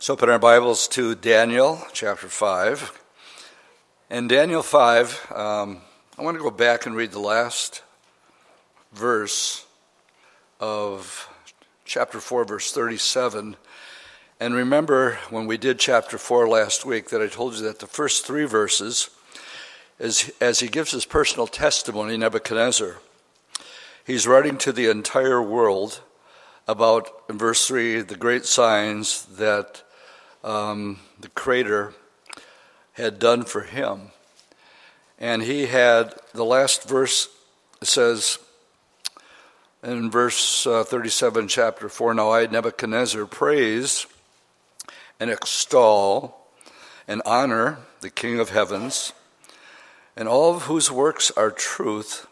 So open our Bibles to Daniel chapter 5. In Daniel 5, um, I want to go back and read the last verse of chapter 4, verse 37. And remember when we did chapter 4 last week that I told you that the first three verses, is, as he gives his personal testimony, Nebuchadnezzar, he's writing to the entire world about, in verse 3, the great signs that um, the Creator had done for him. And he had, the last verse says, in verse uh, 37, chapter 4, Now I, Nebuchadnezzar, praise and extol and honor the King of heavens, and all of whose works are truth,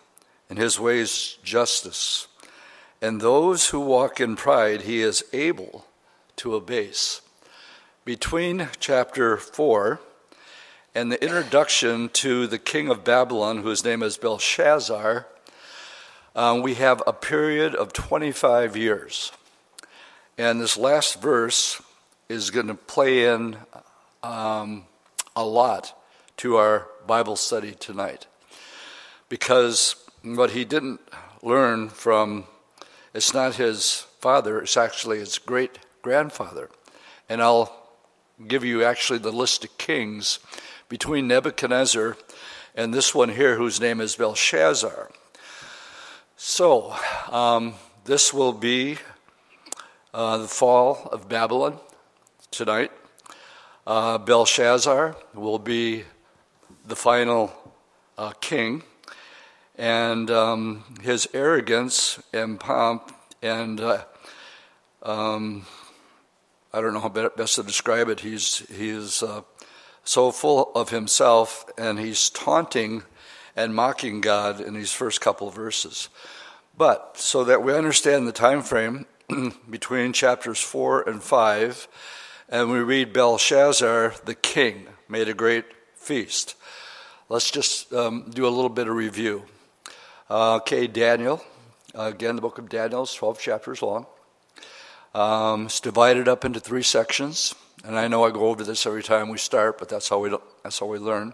and his ways justice. And those who walk in pride he is able to abase between chapter 4 and the introduction to the king of Babylon, whose name is Belshazzar, um, we have a period of 25 years. And this last verse is going to play in um, a lot to our Bible study tonight. Because what he didn't learn from, it's not his father, it's actually his great grandfather. And I'll give you actually the list of kings between Nebuchadnezzar and this one here, whose name is Belshazzar. So, um, this will be uh, the fall of Babylon tonight. Uh, Belshazzar will be the final uh, king, and um, his arrogance and pomp and uh, um, I don't know how best to describe it. He's, he's uh, so full of himself and he's taunting and mocking God in these first couple of verses. But so that we understand the time frame between chapters 4 and 5, and we read Belshazzar, the king, made a great feast. Let's just um, do a little bit of review. Uh, okay, Daniel. Uh, again, the book of Daniel is 12 chapters long. Um, it's divided up into three sections, and I know I go over this every time we start, but that's how we that's how we learn.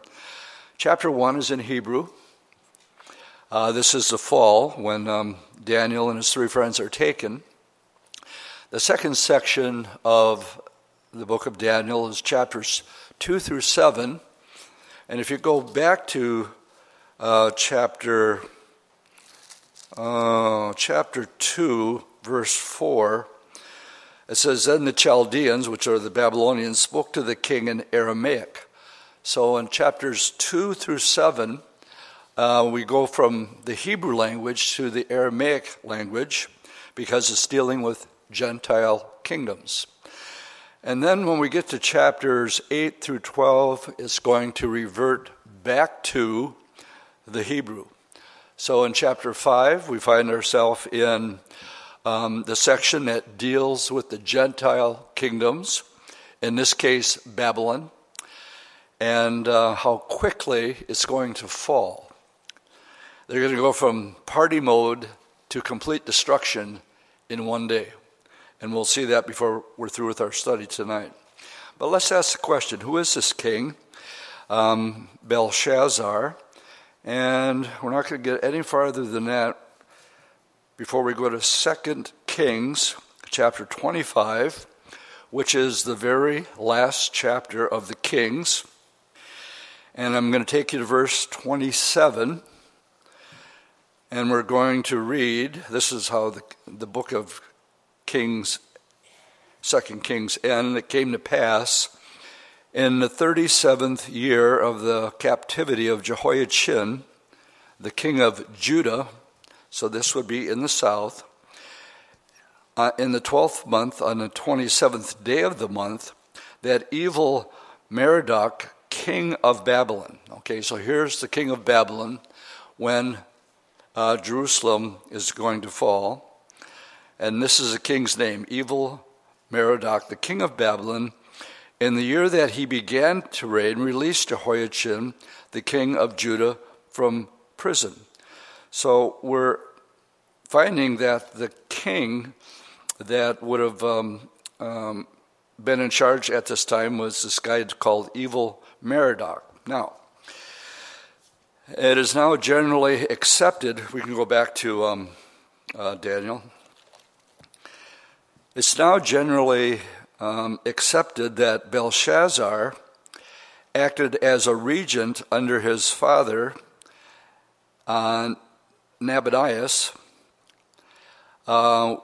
Chapter one is in Hebrew. Uh, this is the fall when um, Daniel and his three friends are taken. The second section of the book of Daniel is chapters two through seven, and if you go back to uh, chapter uh, chapter two, verse four. It says, Then the Chaldeans, which are the Babylonians, spoke to the king in Aramaic. So in chapters 2 through 7, uh, we go from the Hebrew language to the Aramaic language because it's dealing with Gentile kingdoms. And then when we get to chapters 8 through 12, it's going to revert back to the Hebrew. So in chapter 5, we find ourselves in um, the section that deals with the Gentile kingdoms, in this case, Babylon, and uh, how quickly it's going to fall. They're going to go from party mode to complete destruction in one day. And we'll see that before we're through with our study tonight. But let's ask the question who is this king? Um, Belshazzar. And we're not going to get any farther than that before we go to 2 Kings chapter 25, which is the very last chapter of the Kings. And I'm going to take you to verse 27. And we're going to read this is how the, the book of Kings, 2 Kings end. It came to pass in the 37th year of the captivity of Jehoiachin, the king of Judah so this would be in the south. Uh, in the 12th month, on the 27th day of the month, that evil Merodach, king of Babylon. Okay, so here's the king of Babylon when uh, Jerusalem is going to fall. And this is the king's name, evil Merodach, the king of Babylon. In the year that he began to reign, released Jehoiachin, the king of Judah, from prison. So we're finding that the king that would have um, um, been in charge at this time was this guy called Evil Merodach. Now, it is now generally accepted, we can go back to um, uh, Daniel. It's now generally um, accepted that Belshazzar acted as a regent under his father, uh, Nabonidus. Uh,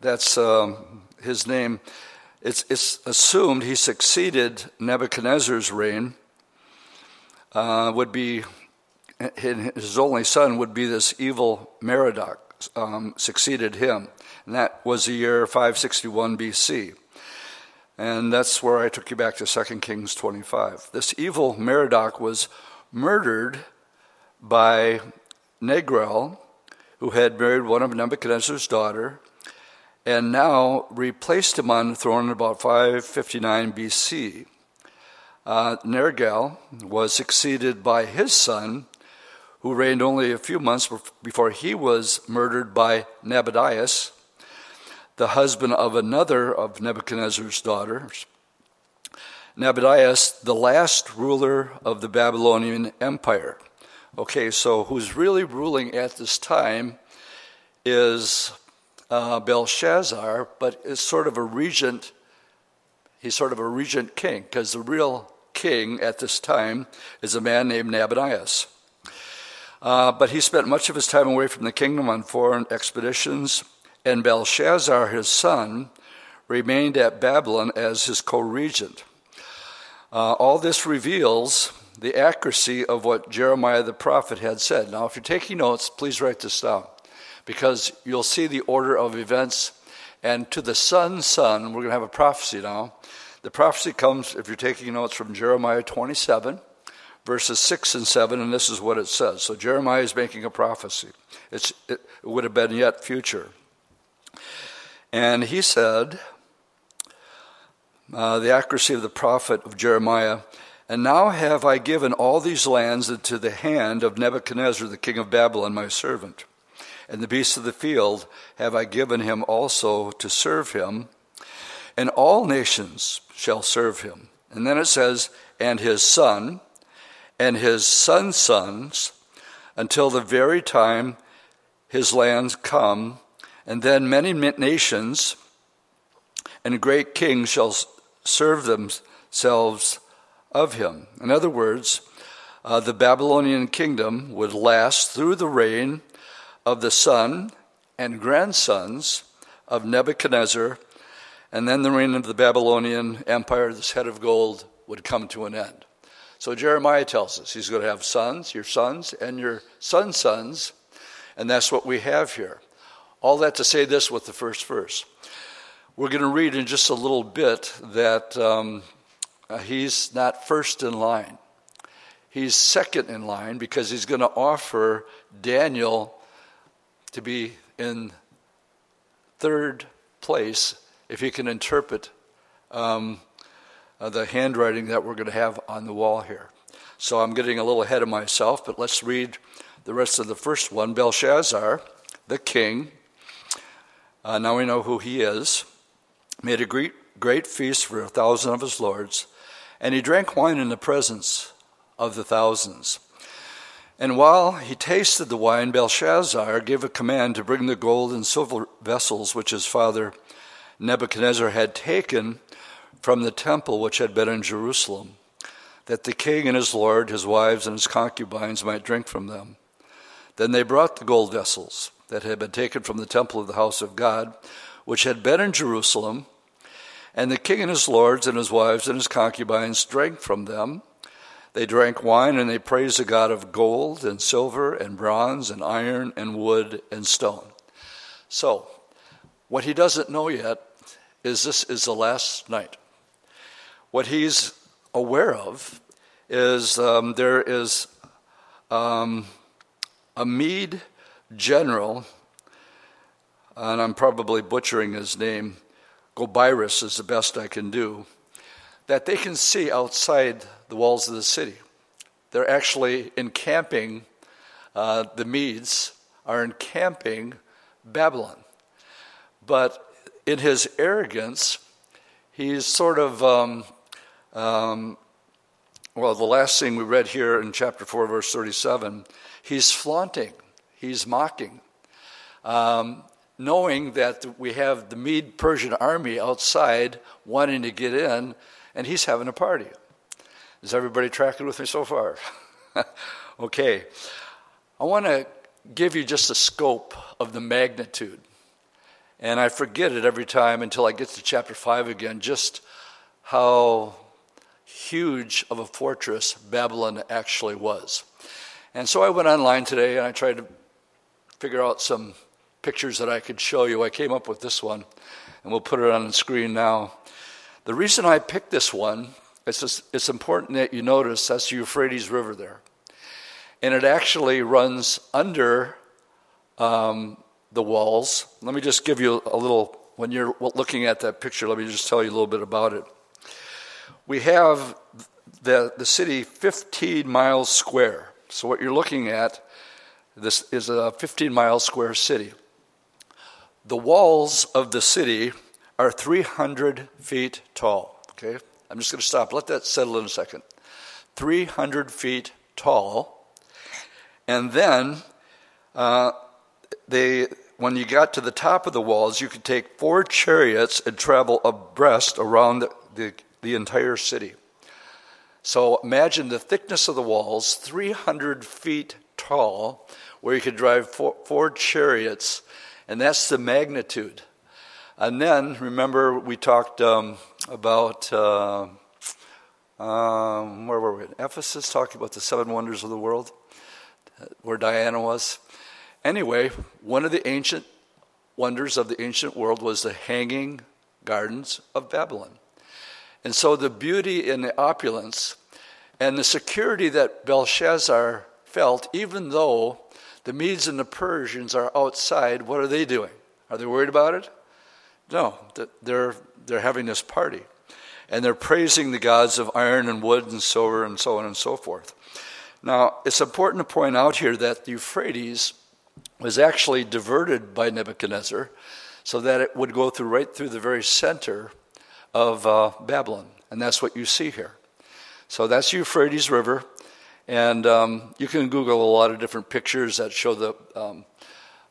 that's um, his name. It's, it's, assumed he succeeded Nebuchadnezzar's reign. Uh, would be his only son would be this evil Merodach um, succeeded him, and that was the year 561 BC. And that's where I took you back to 2 Kings 25. This evil Merodach was murdered by Negrel, who had married one of Nebuchadnezzar's daughter, and now replaced him on the throne about 559 BC. Uh, Nergal was succeeded by his son, who reigned only a few months before he was murdered by Nabonidus, the husband of another of Nebuchadnezzar's daughters. Nabonidus, the last ruler of the Babylonian Empire. Okay, so who's really ruling at this time is uh, Belshazzar, but is sort of a regent. He's sort of a regent king because the real king at this time is a man named Nabonidus. Uh, but he spent much of his time away from the kingdom on foreign expeditions and Belshazzar, his son, remained at Babylon as his co regent. Uh, all this reveals the accuracy of what Jeremiah the prophet had said. Now, if you're taking notes, please write this down because you'll see the order of events. And to the son's son, we're going to have a prophecy now. The prophecy comes, if you're taking notes, from Jeremiah 27, verses 6 and 7, and this is what it says. So Jeremiah is making a prophecy. It's, it would have been yet future. And he said, uh, the accuracy of the prophet of Jeremiah, and now have I given all these lands into the hand of Nebuchadnezzar, the king of Babylon, my servant. And the beasts of the field have I given him also to serve him, and all nations shall serve him. And then it says, and his son, and his son's sons, until the very time his lands come and then many nations and great kings shall serve themselves of him. In other words, uh, the Babylonian kingdom would last through the reign of the son and grandsons of Nebuchadnezzar, and then the reign of the Babylonian empire, this head of gold, would come to an end. So Jeremiah tells us he's going to have sons, your sons, and your sons' sons, and that's what we have here. All that to say this with the first verse. We're going to read in just a little bit that um, uh, he's not first in line. He's second in line because he's going to offer Daniel to be in third place if he can interpret um, uh, the handwriting that we're going to have on the wall here. So I'm getting a little ahead of myself, but let's read the rest of the first one. Belshazzar, the king, uh, now we know who he is. Made a great, great feast for a thousand of his lords, and he drank wine in the presence of the thousands. And while he tasted the wine, Belshazzar gave a command to bring the gold and silver vessels which his father Nebuchadnezzar had taken from the temple which had been in Jerusalem, that the king and his lord, his wives, and his concubines might drink from them. Then they brought the gold vessels that had been taken from the temple of the house of God, which had been in Jerusalem. And the king and his lords and his wives and his concubines drank from them. They drank wine and they praised the God of gold and silver and bronze and iron and wood and stone. So, what he doesn't know yet is this is the last night. What he's aware of is um, there is um, a Mede general, and I'm probably butchering his name, Gobirus is the best I can do, that they can see outside the walls of the city. They're actually encamping, uh, the Medes are encamping Babylon. but in his arrogance, he's sort of, um, um, well, the last thing we read here in chapter 4, verse 37, he's flaunting, he's mocking, um, knowing that we have the Mede Persian army outside wanting to get in, and he's having a party. Is everybody tracking with me so far? okay. I want to give you just a scope of the magnitude. And I forget it every time until I get to chapter 5 again, just how huge of a fortress Babylon actually was. And so I went online today and I tried to figure out some pictures that I could show you. I came up with this one, and we'll put it on the screen now. The reason I picked this one, it's, just, it's important that you notice that's the Euphrates River there. And it actually runs under um, the walls. Let me just give you a little, when you're looking at that picture, let me just tell you a little bit about it. We have the, the city 15 miles square. So what you're looking at, this is a 15 mile square city. The walls of the city are 300 feet tall. Okay, I'm just going to stop. Let that settle in a second. 300 feet tall, and then uh, they when you got to the top of the walls, you could take four chariots and travel abreast around the, the, the entire city. So imagine the thickness of the walls, 300 feet tall, where you could drive four, four chariots, and that's the magnitude. And then, remember, we talked um, about, uh, um, where were we? Ephesus, talking about the seven wonders of the world, where Diana was. Anyway, one of the ancient wonders of the ancient world was the hanging gardens of Babylon. And so the beauty and the opulence and the security that Belshazzar felt, even though the Medes and the Persians are outside, what are they doing? Are they worried about it? No, they're, they're having this party. And they're praising the gods of iron and wood and silver and so on and so forth. Now, it's important to point out here that the Euphrates was actually diverted by Nebuchadnezzar so that it would go through right through the very center of uh, Babylon. And that's what you see here. So that's the Euphrates River. And um, you can Google a lot of different pictures that show the, um,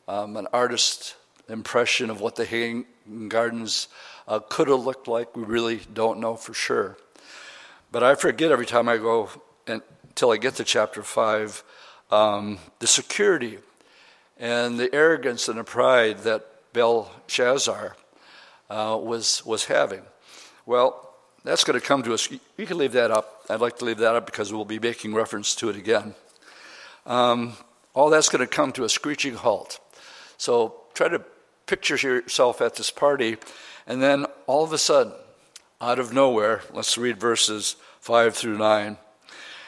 um, an artist's impression of what the Hanging Gardens uh, could have looked like. We really don't know for sure. But I forget every time I go until I get to chapter 5 um, the security and the arrogance and the pride that Belshazzar uh, was, was having. Well, that's going to come to us. You can leave that up. I'd like to leave that up because we'll be making reference to it again. Um, all that's going to come to a screeching halt. So try to picture yourself at this party, and then all of a sudden, out of nowhere, let's read verses 5 through 9.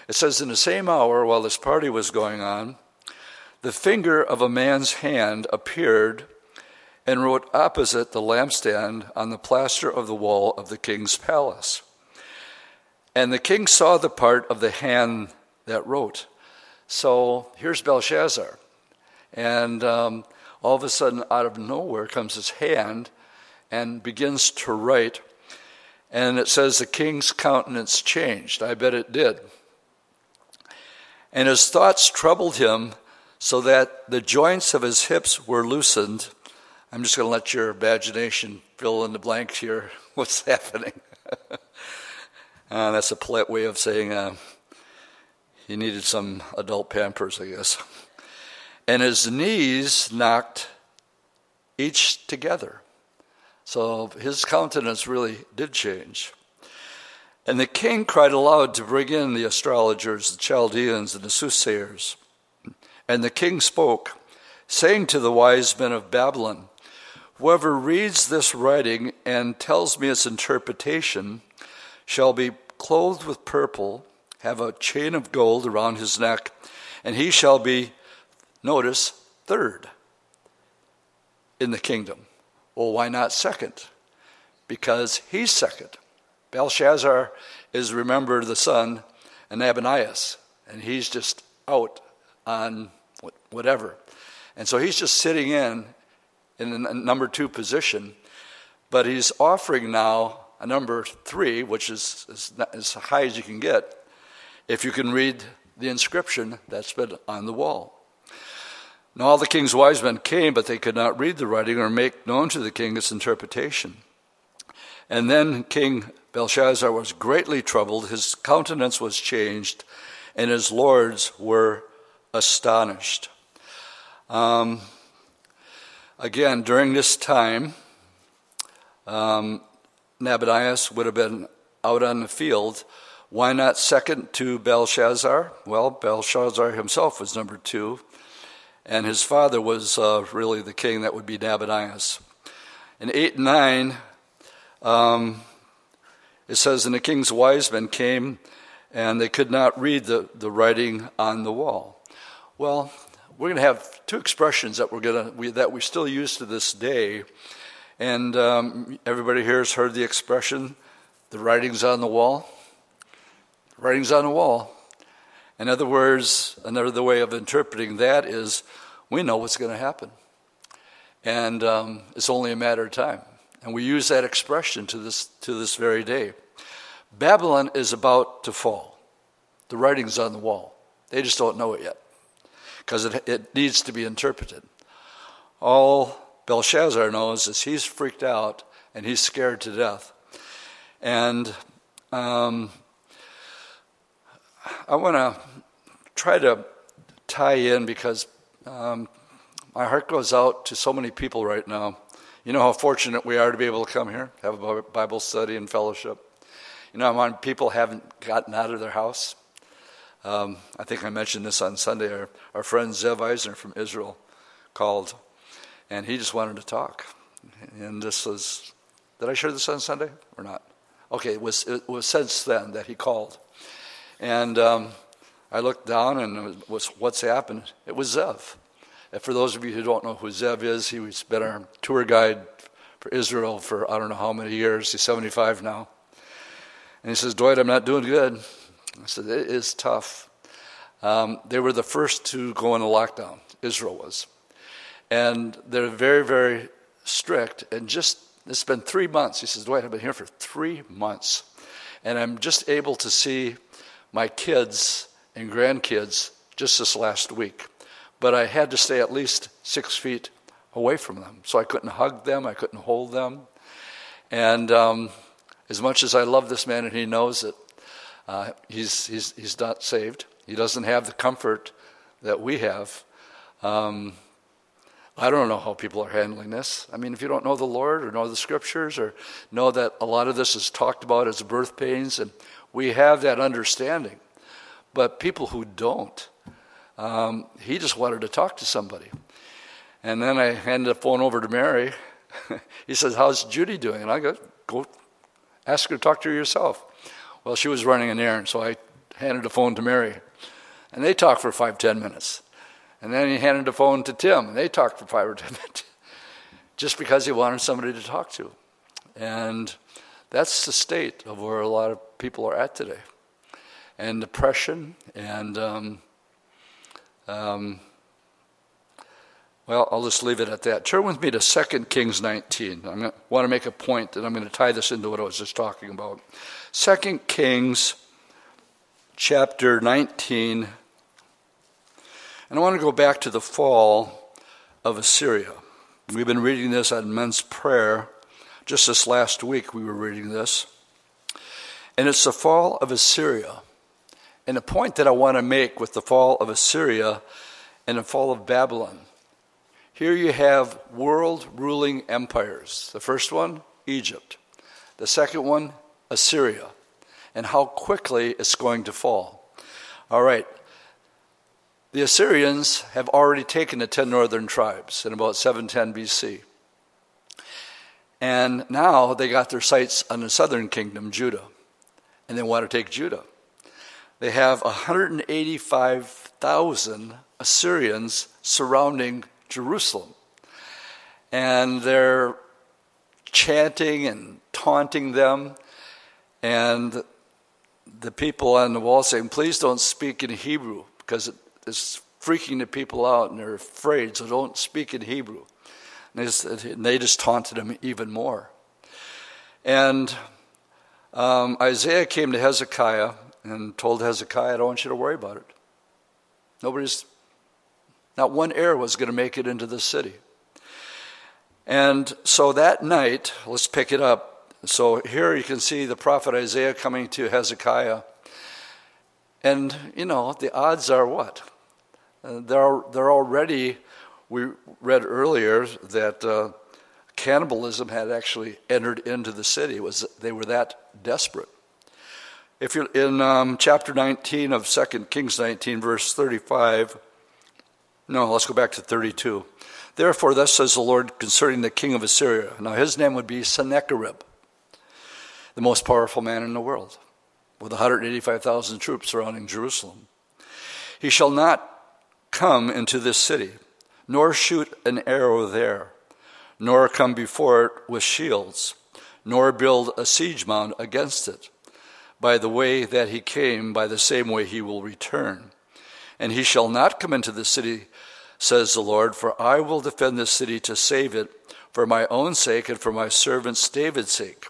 It says, In the same hour while this party was going on, the finger of a man's hand appeared and wrote opposite the lampstand on the plaster of the wall of the king's palace. And the king saw the part of the hand that wrote. So here's Belshazzar. And um, all of a sudden, out of nowhere comes his hand and begins to write. And it says the king's countenance changed. I bet it did. And his thoughts troubled him so that the joints of his hips were loosened. I'm just going to let your imagination fill in the blanks here. What's happening? uh, that's a polite way of saying uh, he needed some adult pampers, I guess. And his knees knocked each together. So his countenance really did change. And the king cried aloud to bring in the astrologers, the Chaldeans, and the soothsayers. And the king spoke, saying to the wise men of Babylon, Whoever reads this writing and tells me its interpretation shall be clothed with purple, have a chain of gold around his neck, and he shall be, notice, third in the kingdom. Well, why not second? Because he's second. Belshazzar is, remember, the son, and Nabonidus, and he's just out on whatever. And so he's just sitting in in a number two position, but he's offering now a number three, which is as, as high as you can get, if you can read the inscription that's been on the wall. Now all the king's wise men came, but they could not read the writing or make known to the king its interpretation. And then King Belshazzar was greatly troubled, his countenance was changed, and his lords were astonished. Um, again, during this time, um, Nabonidus would have been out on the field. Why not second to Belshazzar? Well, Belshazzar himself was number two, and his father was uh, really the king that would be Nabonidus. In 8 and 9, um, it says, And the king's wise men came, and they could not read the, the writing on the wall. Well, we're going to have two expressions that we're going to we, that we still use to this day, and um, everybody here has heard the expression, "The writing's on the wall." The writing's on the wall. In other words, another way of interpreting that is, we know what's going to happen, and um, it's only a matter of time. And we use that expression to this to this very day. Babylon is about to fall. The writing's on the wall. They just don't know it yet because it, it needs to be interpreted. All Belshazzar knows is he's freaked out and he's scared to death. And um, I want to try to tie in because um, my heart goes out to so many people right now. You know how fortunate we are to be able to come here, have a Bible study and fellowship. You know, when people haven't gotten out of their house, um, I think I mentioned this on Sunday. Our, our friend Zev Eisner from Israel called, and he just wanted to talk. And this was, did I share this on Sunday or not? Okay, it was, it was since then that he called. And um, I looked down and was WhatsApp, and it was Zev. And for those of you who don't know who Zev is, he's been our tour guide for Israel for I don't know how many years. He's 75 now. And he says, Dwight, I'm not doing good. I said, It is tough. Um, they were the first to go into lockdown, Israel was. And they're very, very strict. And just, it's been three months. He says, Dwight, I've been here for three months. And I'm just able to see my kids and grandkids just this last week. But I had to stay at least six feet away from them. So I couldn't hug them, I couldn't hold them. And um, as much as I love this man and he knows it, uh, he's, he's, he's not saved. He doesn't have the comfort that we have. Um, I don't know how people are handling this. I mean, if you don't know the Lord or know the scriptures or know that a lot of this is talked about as birth pains, and we have that understanding. But people who don't, um, he just wanted to talk to somebody. And then I handed the phone over to Mary. he says, How's Judy doing? And I go, Go ask her to talk to her yourself. Well, she was running an errand, so I handed the phone to Mary. And they talked for five, ten minutes. And then he handed the phone to Tim, and they talked for five or ten minutes. Just because he wanted somebody to talk to. And that's the state of where a lot of people are at today. And depression, and um, um, well, I'll just leave it at that. Turn with me to 2 Kings 19. I want to make a point that I'm going to tie this into what I was just talking about. 2 Kings chapter 19. And I want to go back to the fall of Assyria. We've been reading this on men's prayer. Just this last week, we were reading this. And it's the fall of Assyria. And the point that I want to make with the fall of Assyria and the fall of Babylon. Here you have world ruling empires. The first one, Egypt. The second one, Assyria and how quickly it's going to fall. All right. The Assyrians have already taken the 10 northern tribes in about 710 BC. And now they got their sights on the southern kingdom, Judah, and they want to take Judah. They have 185,000 Assyrians surrounding Jerusalem. And they're chanting and taunting them. And the people on the wall saying, please don't speak in Hebrew because it's freaking the people out and they're afraid, so don't speak in Hebrew. And they just, and they just taunted him even more. And um, Isaiah came to Hezekiah and told Hezekiah, I don't want you to worry about it. Nobody's, not one heir was going to make it into the city. And so that night, let's pick it up. So here you can see the prophet Isaiah coming to Hezekiah. And, you know, the odds are what? Uh, they're, they're already, we read earlier that uh, cannibalism had actually entered into the city. It was, they were that desperate. If you're in um, chapter 19 of 2 Kings 19, verse 35, no, let's go back to 32. Therefore, thus says the Lord concerning the king of Assyria. Now, his name would be Sennacherib, the most powerful man in the world, with 185,000 troops surrounding Jerusalem. He shall not come into this city, nor shoot an arrow there, nor come before it with shields, nor build a siege mound against it. By the way that he came, by the same way he will return. And he shall not come into the city, says the Lord, for I will defend this city to save it for my own sake and for my servant David's sake.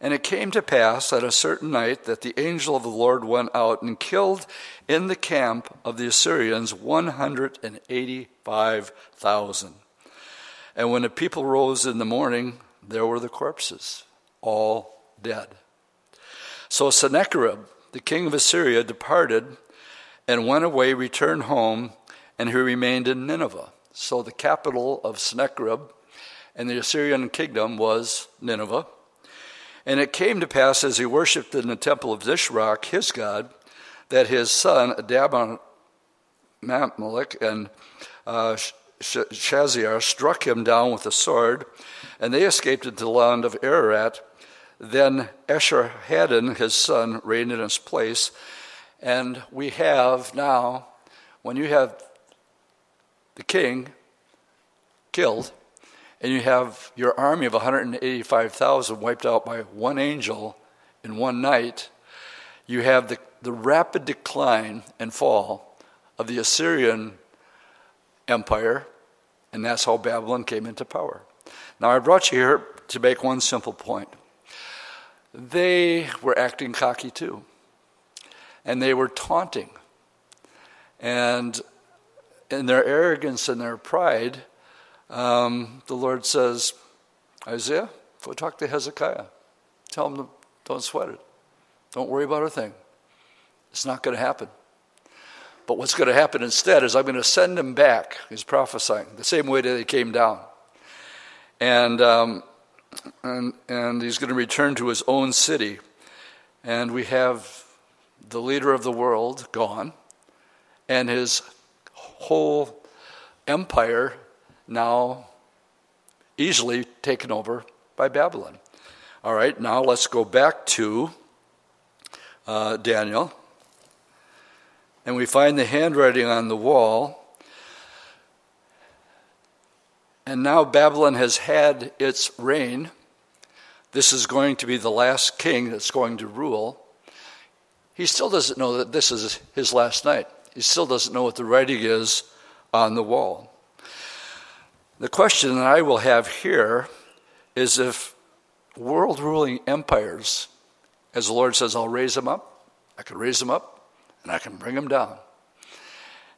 And it came to pass at a certain night that the angel of the Lord went out and killed in the camp of the Assyrians 185,000. And when the people rose in the morning, there were the corpses, all dead. So Sennacherib, the king of Assyria, departed and went away, returned home, and he remained in Nineveh. So the capital of Sennacherib and the Assyrian kingdom was Nineveh. And it came to pass as he worshipped in the temple of Nisroch, his god, that his son Adrammelech and uh, Sharezer struck him down with a sword, and they escaped into the land of Ararat. Then Esarhaddon, his son, reigned in his place. And we have now, when you have the king killed, and you have your army of 185,000 wiped out by one angel in one night, you have the, the rapid decline and fall of the Assyrian Empire, and that's how Babylon came into power. Now, I brought you here to make one simple point. They were acting cocky too, and they were taunting. And in their arrogance and their pride, um, the Lord says, Isaiah, go talk to Hezekiah. Tell him to, don't sweat it. Don't worry about a thing. It's not going to happen. But what's going to happen instead is I'm going to send him back. He's prophesying the same way that he came down. And, um, and, and he's going to return to his own city. And we have the leader of the world gone, and his whole empire now easily taken over by Babylon. All right, now let's go back to uh, Daniel. And we find the handwriting on the wall. And now Babylon has had its reign. This is going to be the last king that's going to rule. He still doesn't know that this is his last night. He still doesn't know what the writing is on the wall. The question that I will have here is if world ruling empires, as the Lord says, I'll raise them up, I can raise them up, and I can bring them down.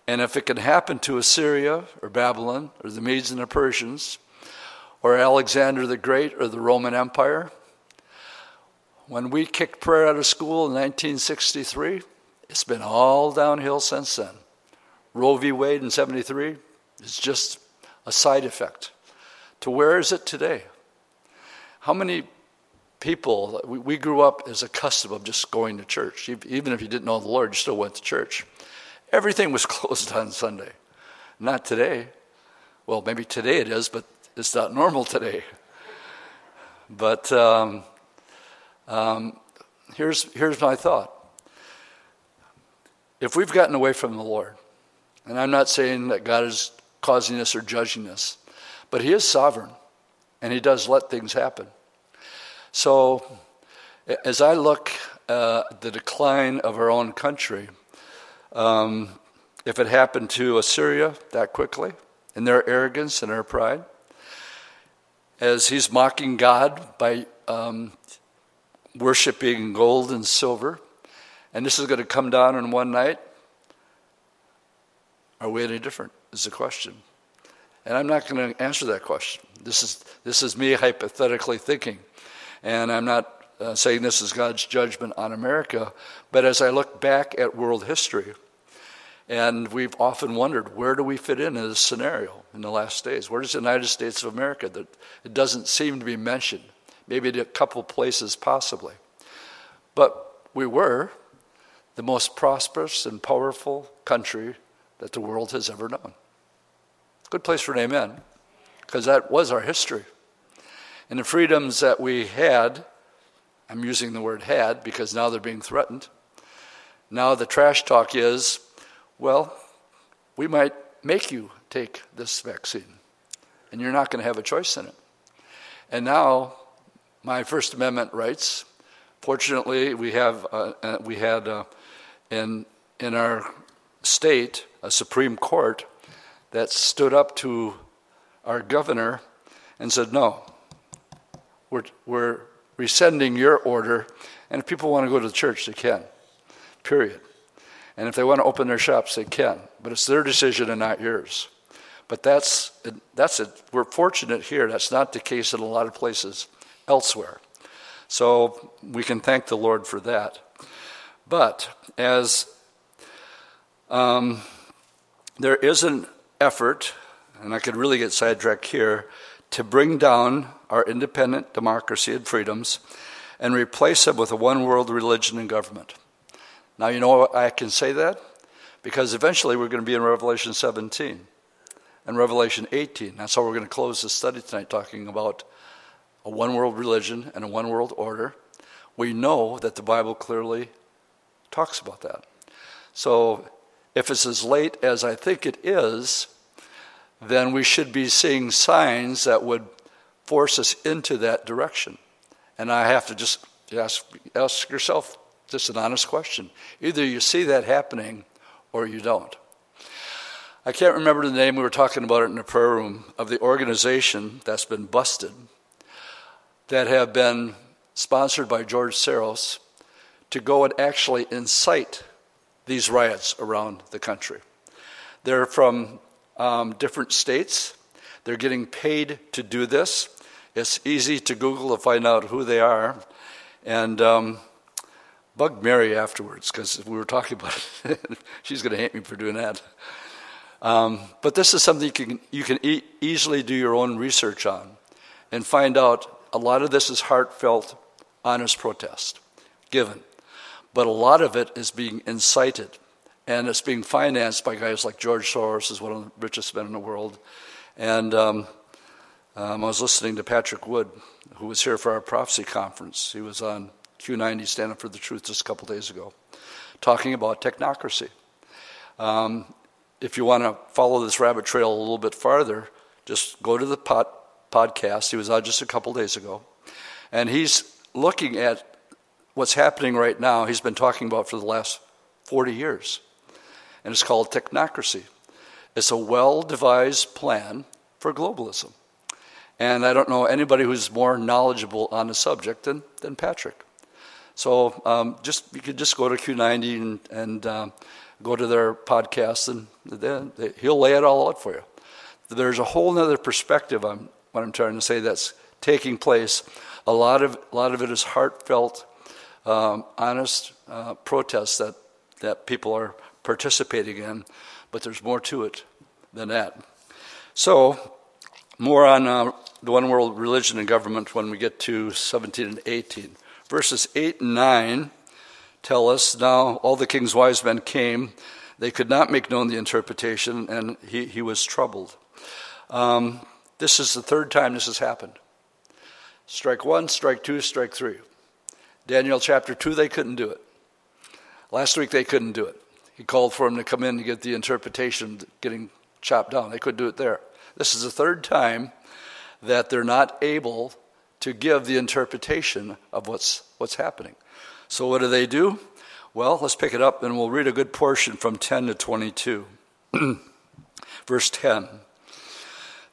And if it can happen to Assyria or Babylon or the Medes and the Persians or Alexander the Great or the Roman Empire, when we kicked prayer out of school in 1963, it's been all downhill since then. Roe v. Wade in 73 is just a side effect. To where is it today? How many people, we grew up as a custom of just going to church. Even if you didn't know the Lord, you still went to church. Everything was closed on Sunday. Not today. Well, maybe today it is, but it's not normal today. But um, um, here's, here's my thought. If we've gotten away from the Lord, and I'm not saying that God is causing us or judging us. But He is sovereign, and He does let things happen. So, as I look uh, the decline of our own country, um, if it happened to Assyria that quickly, in their arrogance and their pride, as he's mocking God by um, worshiping gold and silver, and this is going to come down in one night? Are we any different? Is the question. And I'm not going to answer that question. This is, this is me hypothetically thinking. And I'm not uh, saying this is God's judgment on America, but as I look back at world history, and we've often wondered where do we fit in in this scenario in the last days? Where does the United States of America? That it doesn't seem to be mentioned. Maybe a couple places, possibly. But we were the most prosperous and powerful country that the world has ever known. Good place for an amen, because that was our history. And the freedoms that we had, I'm using the word had because now they're being threatened. Now the trash talk is, well, we might make you take this vaccine, and you're not going to have a choice in it. And now, my First Amendment rights. Fortunately, we have uh, uh, we had uh, in in our state a Supreme Court that stood up to our governor and said, no, we're, we're rescinding your order, and if people want to go to the church, they can, period. And if they want to open their shops, they can. But it's their decision and not yours. But that's, that's it. We're fortunate here. That's not the case in a lot of places elsewhere. So we can thank the Lord for that. But as um, there is an effort, and I could really get sidetracked here, to bring down our independent democracy and freedoms and replace them with a one world religion and government. Now, you know I can say that? Because eventually we're going to be in Revelation 17 and Revelation 18. That's how we're going to close the study tonight, talking about a one world religion and a one world order. We know that the Bible clearly talks about that. So if it's as late as I think it is, then we should be seeing signs that would force us into that direction. And I have to just ask, ask yourself just an honest question. Either you see that happening or you don't. I can't remember the name, we were talking about it in the prayer room, of the organization that's been busted that have been sponsored by George Soros to go and actually incite these riots around the country. They're from um, different states. They're getting paid to do this. It's easy to Google to find out who they are. And um, bug Mary afterwards because we were talking about it. She's going to hate me for doing that. Um, but this is something you can, you can e- easily do your own research on and find out a lot of this is heartfelt, honest protest given but a lot of it is being incited. And it's being financed by guys like George Soros, who's one of the richest men in the world. And um, um, I was listening to Patrick Wood, who was here for our prophecy conference. He was on Q90, Stand Up for the Truth, just a couple days ago, talking about technocracy. Um, if you want to follow this rabbit trail a little bit farther, just go to the pod, podcast. He was on just a couple days ago. And he's looking at what's happening right now, he's been talking about for the last 40 years. And it's called technocracy. It's a well devised plan for globalism. And I don't know anybody who's more knowledgeable on the subject than, than Patrick. So um, just you could just go to Q90 and, and um, go to their podcast, and then he'll lay it all out for you. There's a whole other perspective on what I'm trying to say that's taking place. A lot of, a lot of it is heartfelt um, honest uh, protests that, that people are participating in, but there's more to it than that. So, more on uh, the one world religion and government when we get to 17 and 18. Verses 8 and 9 tell us now all the king's wise men came. They could not make known the interpretation, and he, he was troubled. Um, this is the third time this has happened. Strike one, strike two, strike three. Daniel chapter 2, they couldn't do it. Last week, they couldn't do it. He called for them to come in to get the interpretation getting chopped down. They couldn't do it there. This is the third time that they're not able to give the interpretation of what's, what's happening. So, what do they do? Well, let's pick it up and we'll read a good portion from 10 to 22. Verse 10.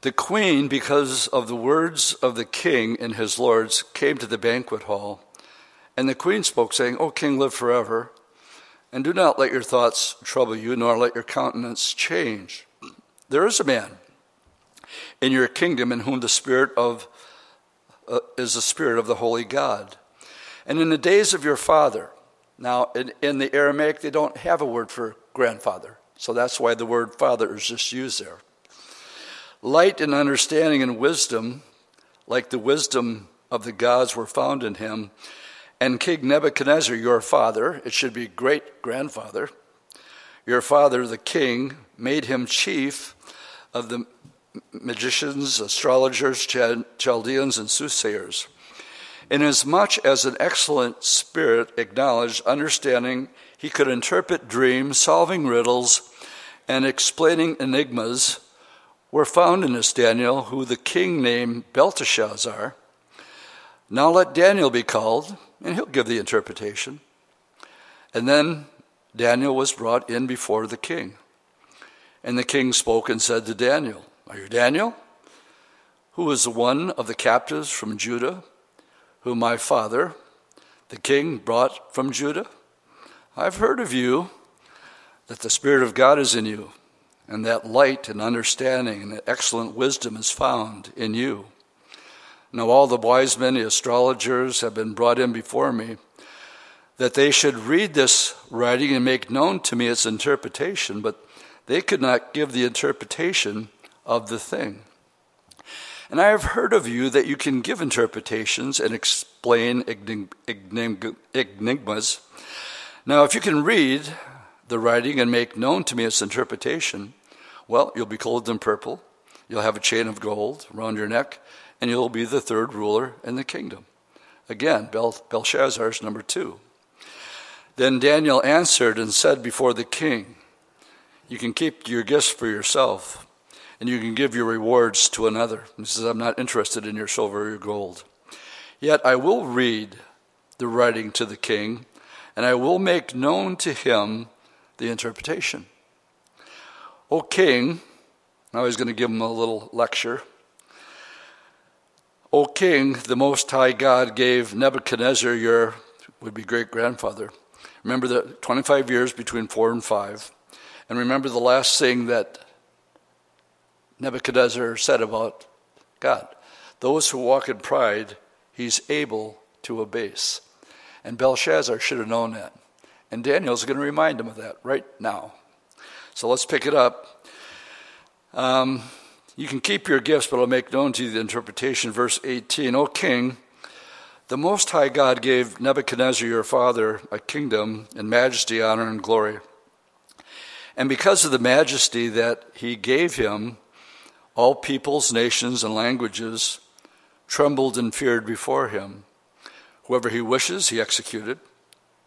The queen, because of the words of the king and his lords, came to the banquet hall. And the queen spoke, saying, O king, live forever. And do not let your thoughts trouble you, nor let your countenance change. There is a man in your kingdom in whom the spirit of uh, is the spirit of the holy God. And in the days of your father, now in, in the Aramaic they don't have a word for grandfather, so that's why the word father is just used there. Light and understanding and wisdom, like the wisdom of the gods, were found in him. And King Nebuchadnezzar, your father, it should be great grandfather, your father, the king, made him chief of the magicians, astrologers, Chaldeans, and soothsayers. Inasmuch as an excellent spirit acknowledged understanding, he could interpret dreams, solving riddles, and explaining enigmas, were found in this Daniel, who the king named Belteshazzar. Now let Daniel be called, and he'll give the interpretation. And then Daniel was brought in before the king. And the king spoke and said to Daniel, Are you Daniel? Who is the one of the captives from Judah, whom my father, the king, brought from Judah? I've heard of you that the Spirit of God is in you, and that light and understanding and excellent wisdom is found in you. Now, all the wise men, the astrologers, have been brought in before me, that they should read this writing and make known to me its interpretation, but they could not give the interpretation of the thing. And I have heard of you that you can give interpretations and explain enigmas. Now, if you can read the writing and make known to me its interpretation, well, you'll be clothed in purple, you'll have a chain of gold around your neck, and you'll be the third ruler in the kingdom. Again, Bel- Belshazzar's number two. Then Daniel answered and said before the king, You can keep your gifts for yourself, and you can give your rewards to another. He says, I'm not interested in your silver or your gold. Yet I will read the writing to the king, and I will make known to him the interpretation. O king, now he's going to give him a little lecture. O king, the Most High God gave Nebuchadnezzar, your would be great grandfather. Remember the 25 years between four and five. And remember the last thing that Nebuchadnezzar said about God those who walk in pride, he's able to abase. And Belshazzar should have known that. And Daniel's going to remind him of that right now. So let's pick it up. Um, you can keep your gifts, but I'll make known to you the interpretation. Verse 18 O king, the Most High God gave Nebuchadnezzar your father a kingdom and majesty, honor, and glory. And because of the majesty that he gave him, all peoples, nations, and languages trembled and feared before him. Whoever he wishes, he executed.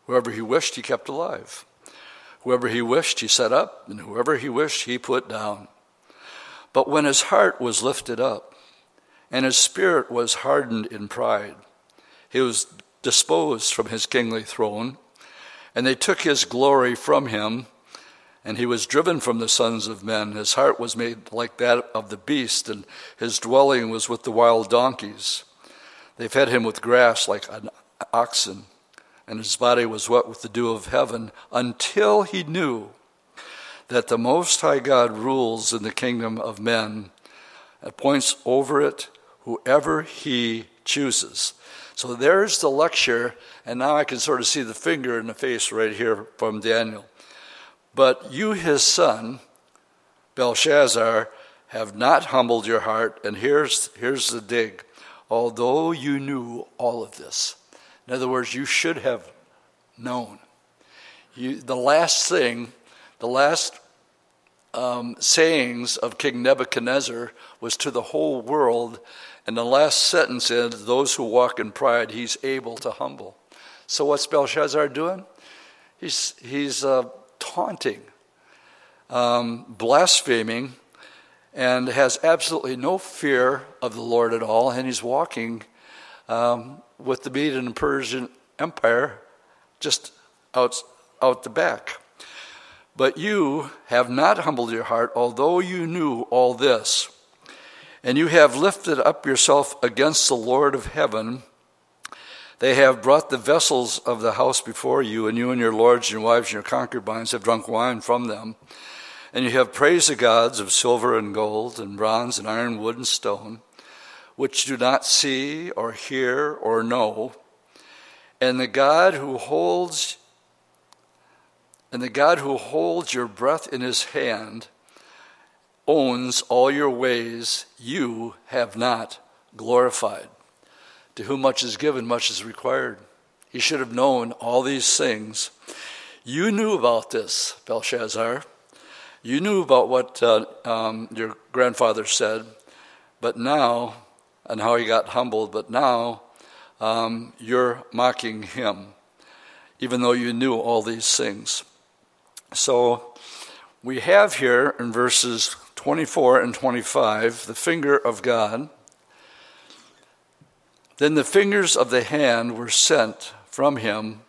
Whoever he wished, he kept alive. Whoever he wished, he set up, and whoever he wished, he put down. But when his heart was lifted up, and his spirit was hardened in pride, he was disposed from his kingly throne, and they took his glory from him, and he was driven from the sons of men. His heart was made like that of the beast, and his dwelling was with the wild donkeys. They fed him with grass like an oxen, and his body was wet with the dew of heaven, until he knew that the Most High God rules in the kingdom of men, appoints over it whoever he chooses. So there's the lecture, and now I can sort of see the finger in the face right here from Daniel. But you, his son, Belshazzar, have not humbled your heart, and here's, here's the dig. Although you knew all of this, in other words, you should have known. You, the last thing the last um, sayings of King Nebuchadnezzar was to the whole world, and the last sentence is, Those who walk in pride, he's able to humble. So, what's Belshazzar doing? He's, he's uh, taunting, um, blaspheming, and has absolutely no fear of the Lord at all, and he's walking um, with the Median and Persian Empire just out, out the back. But you have not humbled your heart, although you knew all this. And you have lifted up yourself against the Lord of heaven. They have brought the vessels of the house before you, and you and your lords and your wives and your concubines have drunk wine from them. And you have praised the gods of silver and gold, and bronze and iron, wood and stone, which do not see or hear or know. And the God who holds and the God who holds your breath in his hand owns all your ways you have not glorified. To whom much is given, much is required. He should have known all these things. You knew about this, Belshazzar. You knew about what uh, um, your grandfather said, but now, and how he got humbled, but now um, you're mocking him, even though you knew all these things. So we have here in verses 24 and 25 the finger of God. Then the fingers of the hand were sent from him,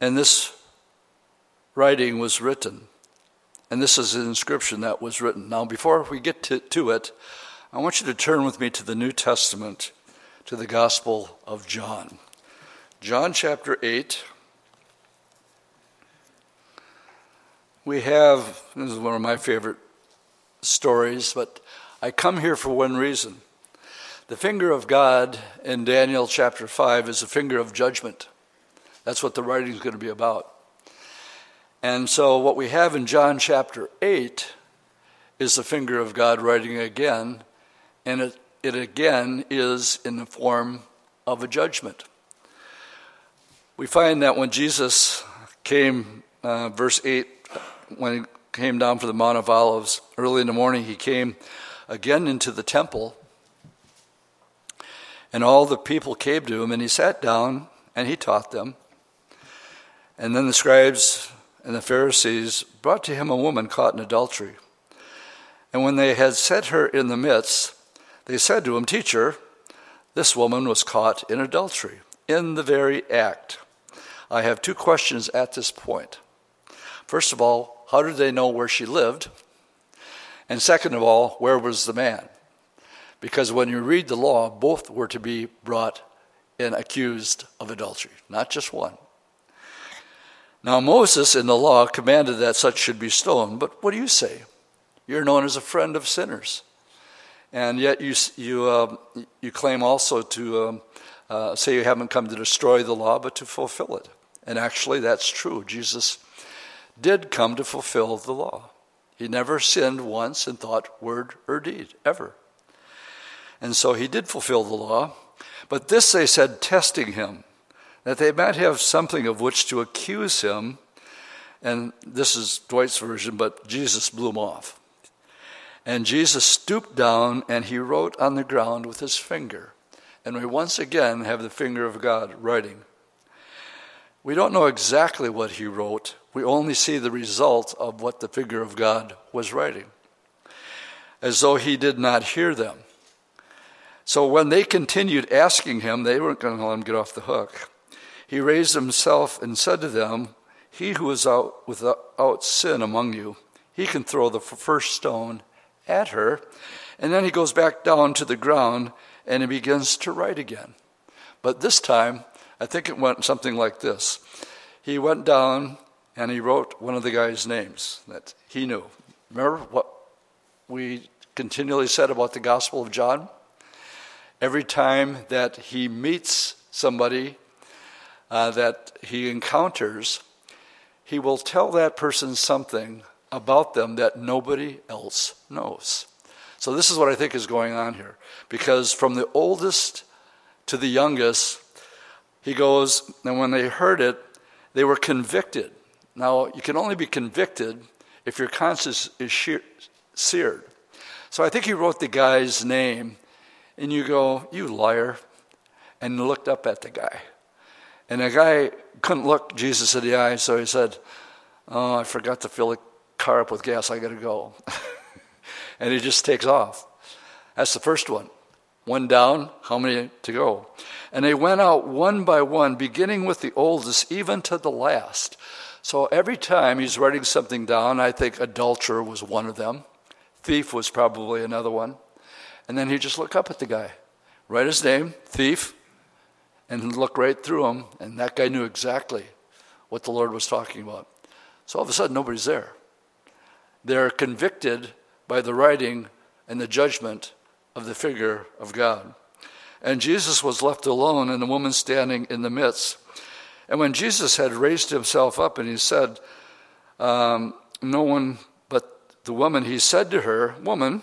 and this writing was written. And this is an inscription that was written. Now, before we get to, to it, I want you to turn with me to the New Testament, to the Gospel of John. John chapter 8. We have, this is one of my favorite stories, but I come here for one reason. The finger of God in Daniel chapter 5 is a finger of judgment. That's what the writing is going to be about. And so, what we have in John chapter 8 is the finger of God writing again, and it, it again is in the form of a judgment. We find that when Jesus came, uh, verse 8 when he came down for the Mount of Olives, early in the morning, he came again into the temple. And all the people came to him, and he sat down and he taught them. And then the scribes and the Pharisees brought to him a woman caught in adultery. And when they had set her in the midst, they said to him, Teacher, this woman was caught in adultery, in the very act. I have two questions at this point. First of all, how did they know where she lived? And second of all, where was the man? Because when you read the law, both were to be brought and accused of adultery, not just one. Now, Moses in the law commanded that such should be stoned, but what do you say? You're known as a friend of sinners. And yet you, you, uh, you claim also to um, uh, say you haven't come to destroy the law, but to fulfill it. And actually, that's true. Jesus did come to fulfill the law. He never sinned once in thought, word, or deed, ever. And so he did fulfill the law. But this they said, testing him, that they might have something of which to accuse him. And this is Dwight's version, but Jesus blew him off. And Jesus stooped down and he wrote on the ground with his finger. And we once again have the finger of God writing. We don't know exactly what he wrote, we only see the result of what the figure of God was writing, as though he did not hear them. So when they continued asking him, they weren't going to let him get off the hook. He raised himself and said to them, He who is out without sin among you, he can throw the first stone at her. And then he goes back down to the ground and he begins to write again. But this time, I think it went something like this. He went down and he wrote one of the guy's names that he knew. Remember what we continually said about the Gospel of John? Every time that he meets somebody uh, that he encounters, he will tell that person something about them that nobody else knows. So, this is what I think is going on here. Because from the oldest to the youngest, he goes, and when they heard it, they were convicted. Now, you can only be convicted if your conscience is seared. So I think he wrote the guy's name, and you go, You liar, and looked up at the guy. And the guy couldn't look Jesus in the eye, so he said, Oh, I forgot to fill the car up with gas, I gotta go. and he just takes off. That's the first one. One down, how many to go? And they went out one by one, beginning with the oldest, even to the last. So every time he's writing something down, I think adulterer was one of them, thief was probably another one. And then he'd just look up at the guy, write his name, thief, and look right through him. And that guy knew exactly what the Lord was talking about. So all of a sudden, nobody's there. They're convicted by the writing and the judgment of the figure of God. And Jesus was left alone, and the woman standing in the midst. And when Jesus had raised himself up and he said, um, No one but the woman, he said to her, Woman,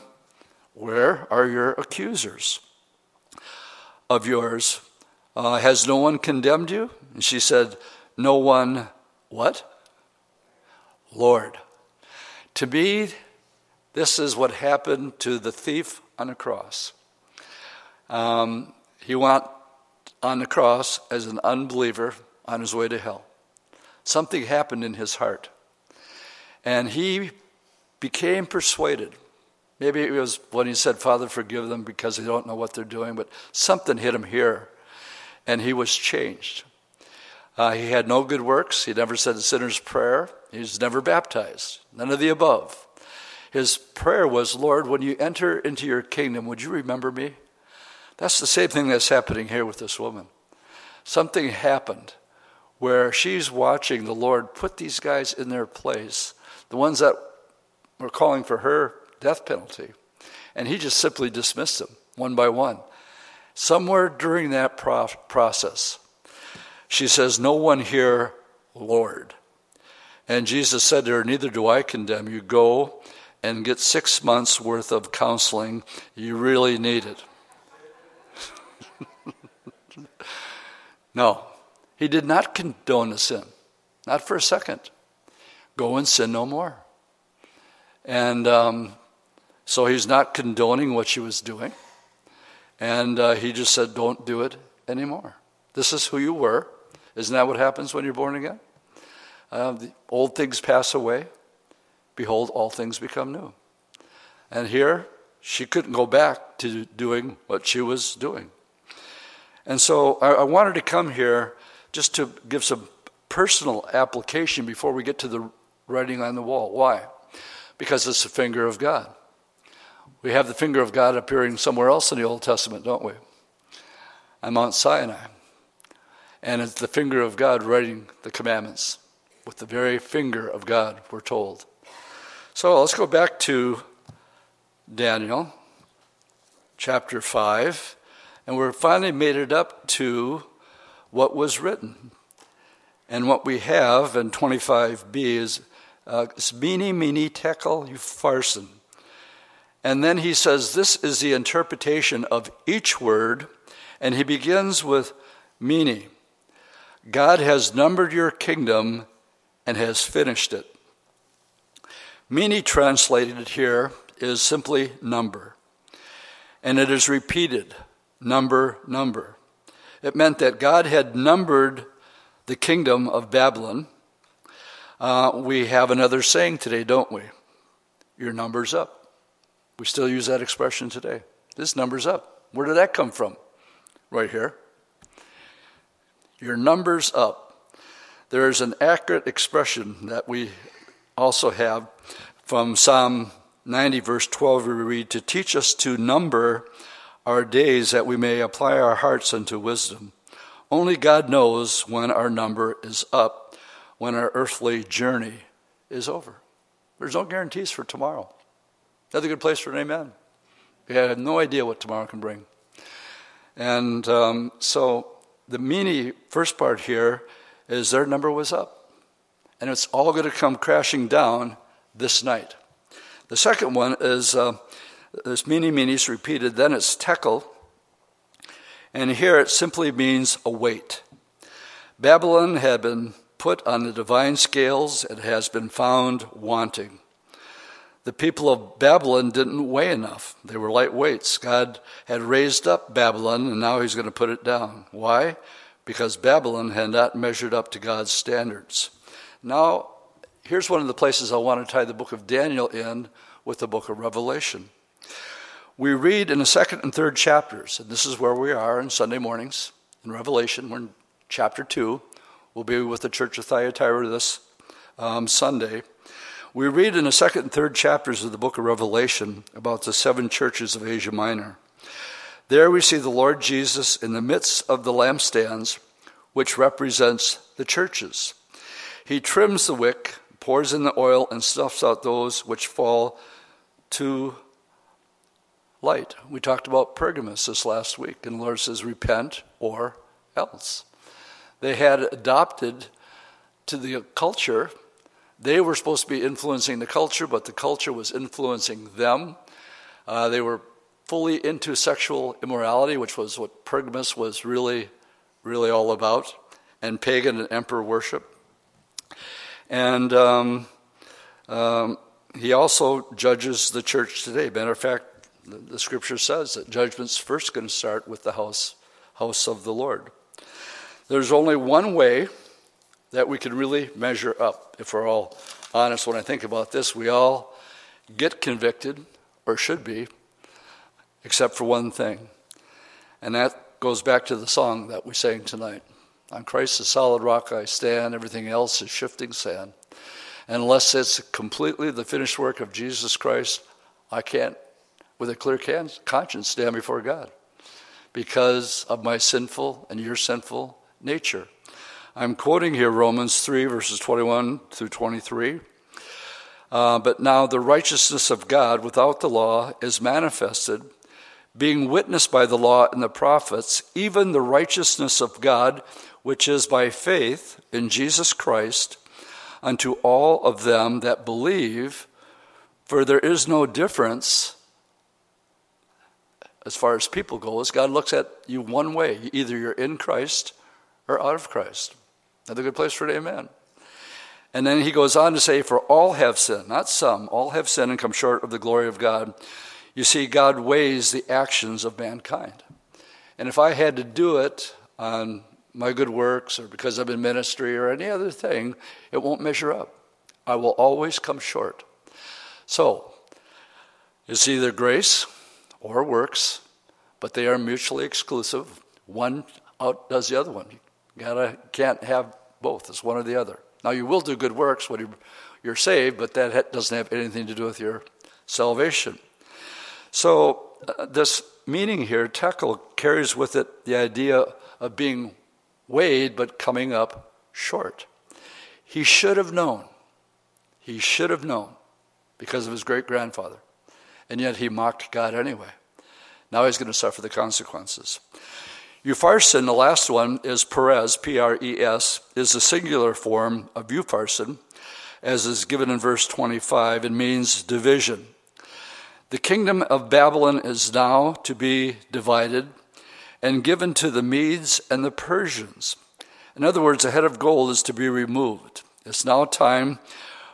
where are your accusers of yours? Uh, has no one condemned you? And she said, No one, what? Lord. To me, this is what happened to the thief on the cross. Um, he went on the cross as an unbeliever on his way to hell. Something happened in his heart. And he became persuaded. Maybe it was when he said, Father, forgive them because they don't know what they're doing, but something hit him here. And he was changed. Uh, he had no good works. He never said the sinner's prayer. He was never baptized. None of the above. His prayer was, Lord, when you enter into your kingdom, would you remember me? That's the same thing that's happening here with this woman. Something happened where she's watching the Lord put these guys in their place, the ones that were calling for her death penalty. And he just simply dismissed them one by one. Somewhere during that pro- process, she says, No one here, Lord. And Jesus said to her, Neither do I condemn you. Go and get six months worth of counseling. You really need it. no, he did not condone the sin, not for a second. Go and sin no more. And um, so he's not condoning what she was doing. And uh, he just said, don't do it anymore. This is who you were. Isn't that what happens when you're born again? Uh, the old things pass away. Behold, all things become new. And here, she couldn't go back to doing what she was doing. And so I, I wanted to come here just to give some personal application before we get to the writing on the wall. Why? Because it's the finger of God. We have the finger of God appearing somewhere else in the Old Testament, don't we? On Mount Sinai. And it's the finger of God writing the commandments. With the very finger of God, we're told. So let's go back to Daniel chapter 5. And we're finally made it up to what was written. And what we have in 25b is uh, mene, tekel, upharsin. And then he says, This is the interpretation of each word. And he begins with mene. God has numbered your kingdom and has finished it. Mene translated here is simply number. And it is repeated number, number. It meant that God had numbered the kingdom of Babylon. Uh, we have another saying today, don't we? Your number's up. We still use that expression today. This number's up. Where did that come from? Right here. Your number's up. There is an accurate expression that we also have from Psalm 90, verse 12, we read, To teach us to number our days that we may apply our hearts unto wisdom. Only God knows when our number is up, when our earthly journey is over. There's no guarantees for tomorrow. That's good place for an amen. We have no idea what tomorrow can bring. And um, so the mene first part here is their number was up. And it's all going to come crashing down this night. The second one is uh, this mene menes repeated, then it's tekel, and here it simply means a weight. Babylon had been put on the divine scales, it has been found wanting. The people of Babylon didn't weigh enough. They were light weights. God had raised up Babylon, and now he's going to put it down. Why? Because Babylon had not measured up to God's standards. Now, here's one of the places I want to tie the book of Daniel in with the book of Revelation. We read in the second and third chapters, and this is where we are on Sunday mornings in Revelation. We're in chapter 2. We'll be with the church of Thyatira this um, Sunday. We read in the second and third chapters of the book of Revelation about the seven churches of Asia Minor. There we see the Lord Jesus in the midst of the lampstands, which represents the churches. He trims the wick, pours in the oil, and stuffs out those which fall to light. We talked about Pergamos this last week, and the Lord says, Repent or else. They had adopted to the culture they were supposed to be influencing the culture, but the culture was influencing them. Uh, they were fully into sexual immorality, which was what Pergamos was really, really all about, and pagan and emperor worship. And um, um, he also judges the church today. Matter of fact, the, the scripture says that judgment's first going to start with the house, house of the Lord. There's only one way that we can really measure up. If we're all honest, when I think about this, we all get convicted, or should be, except for one thing. And that goes back to the song that we sang tonight. On Christ, the solid rock I stand, everything else is shifting sand. And unless it's completely the finished work of Jesus Christ, I can't, with a clear conscience, stand before God because of my sinful and your sinful nature. I'm quoting here Romans 3, verses 21 through 23. Uh, but now the righteousness of God without the law is manifested, being witnessed by the law and the prophets, even the righteousness of God, which is by faith in Jesus Christ, unto all of them that believe, for there is no difference as far as people goes. God looks at you one way either you're in Christ or out of Christ. Another good place for an amen. And then he goes on to say, For all have sinned, not some, all have sinned and come short of the glory of God. You see, God weighs the actions of mankind. And if I had to do it on my good works or because I'm in ministry or any other thing, it won't measure up. I will always come short. So, it's either grace or works, but they are mutually exclusive. One outdoes the other one. You Gotta can't have both. It's one or the other. Now you will do good works when you're saved, but that doesn't have anything to do with your salvation. So uh, this meaning here, tekel, carries with it the idea of being weighed but coming up short. He should have known. He should have known because of his great grandfather. And yet he mocked God anyway. Now he's going to suffer the consequences. Upharsin, the last one, is Peres, P R E S, is a singular form of Upharsin, as is given in verse 25. It means division. The kingdom of Babylon is now to be divided and given to the Medes and the Persians. In other words, the head of gold is to be removed. It's now time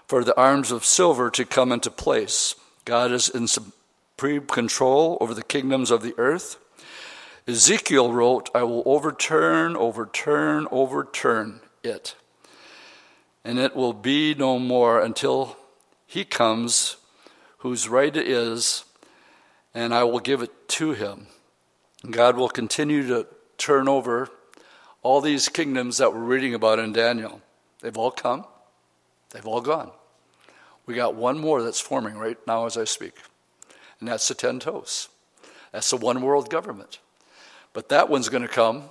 for the arms of silver to come into place. God is in supreme control over the kingdoms of the earth. Ezekiel wrote, I will overturn, overturn, overturn it. And it will be no more until he comes, whose right it is, and I will give it to him. God will continue to turn over all these kingdoms that we're reading about in Daniel. They've all come, they've all gone. We got one more that's forming right now as I speak, and that's the ten toes. That's the one world government. But that one's going to come,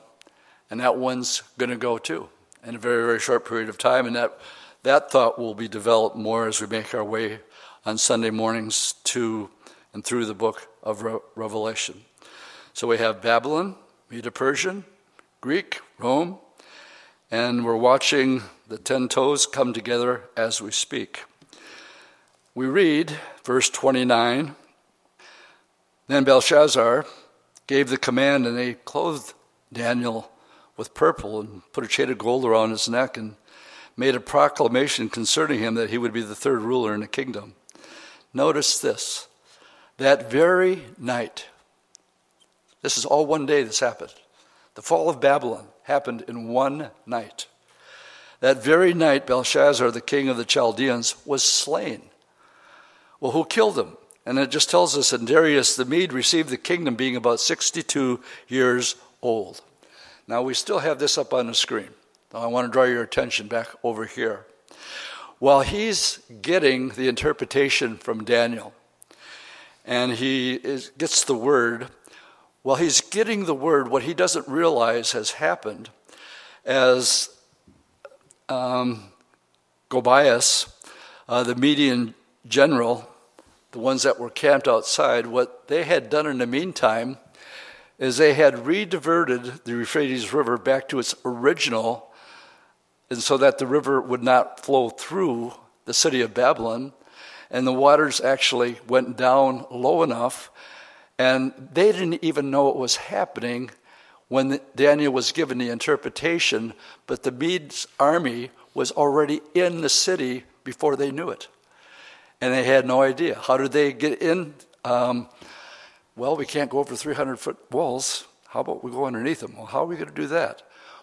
and that one's going to go too in a very, very short period of time. And that, that thought will be developed more as we make our way on Sunday mornings to and through the book of Re- Revelation. So we have Babylon, Medo Persian, Greek, Rome, and we're watching the ten toes come together as we speak. We read verse 29 Then Belshazzar, gave the command, and they clothed Daniel with purple and put a chain of gold around his neck and made a proclamation concerning him that he would be the third ruler in the kingdom. Notice this that very night, this is all one day this happened. The fall of Babylon happened in one night. That very night, Belshazzar, the king of the Chaldeans, was slain. Well, who killed him? And it just tells us that Darius the Mede received the kingdom being about 62 years old. Now we still have this up on the screen. Now I want to draw your attention back over here. While he's getting the interpretation from Daniel, and he is, gets the word. while he's getting the word. What he doesn't realize has happened as um, Gobias, uh, the Median general, the ones that were camped outside, what they had done in the meantime is they had re-diverted the Euphrates River back to its original and so that the river would not flow through the city of Babylon. And the waters actually went down low enough, and they didn't even know it was happening when Daniel was given the interpretation, but the Medes army was already in the city before they knew it. And they had no idea. How did they get in? Um, well, we can't go over 300 foot walls. How about we go underneath them? Well, how are we going to do that?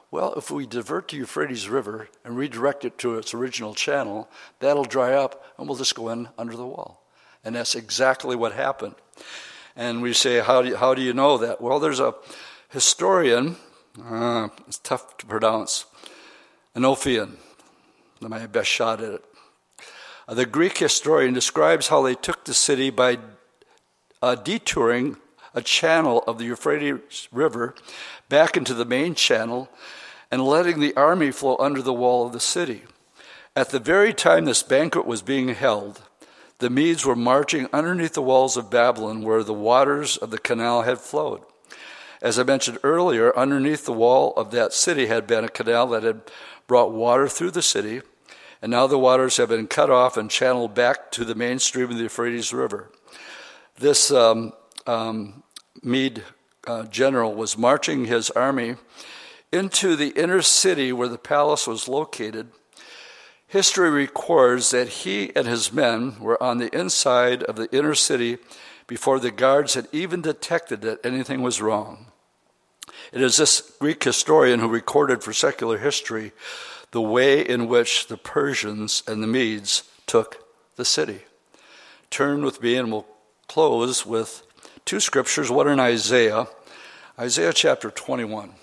Well, if we divert the Euphrates River and redirect it to its original channel, that'll dry up and we'll just go in under the wall. And that's exactly what happened. And we say, how do you, how do you know that? Well, there's a historian, uh, it's tough to pronounce, Enochian, my best shot at it. The Greek historian describes how they took the city by uh, detouring a channel of the Euphrates River back into the main channel and letting the army flow under the wall of the city. At the very time this banquet was being held, the Medes were marching underneath the walls of Babylon where the waters of the canal had flowed. As I mentioned earlier, underneath the wall of that city had been a canal that had brought water through the city, and now the waters have been cut off and channeled back to the main stream of the Euphrates River. This um, um, Mede uh, general was marching his army into the inner city where the palace was located, history records that he and his men were on the inside of the inner city before the guards had even detected that anything was wrong. It is this Greek historian who recorded for secular history the way in which the Persians and the Medes took the city. Turn with me and we'll close with two scriptures, one in Isaiah, Isaiah chapter 21.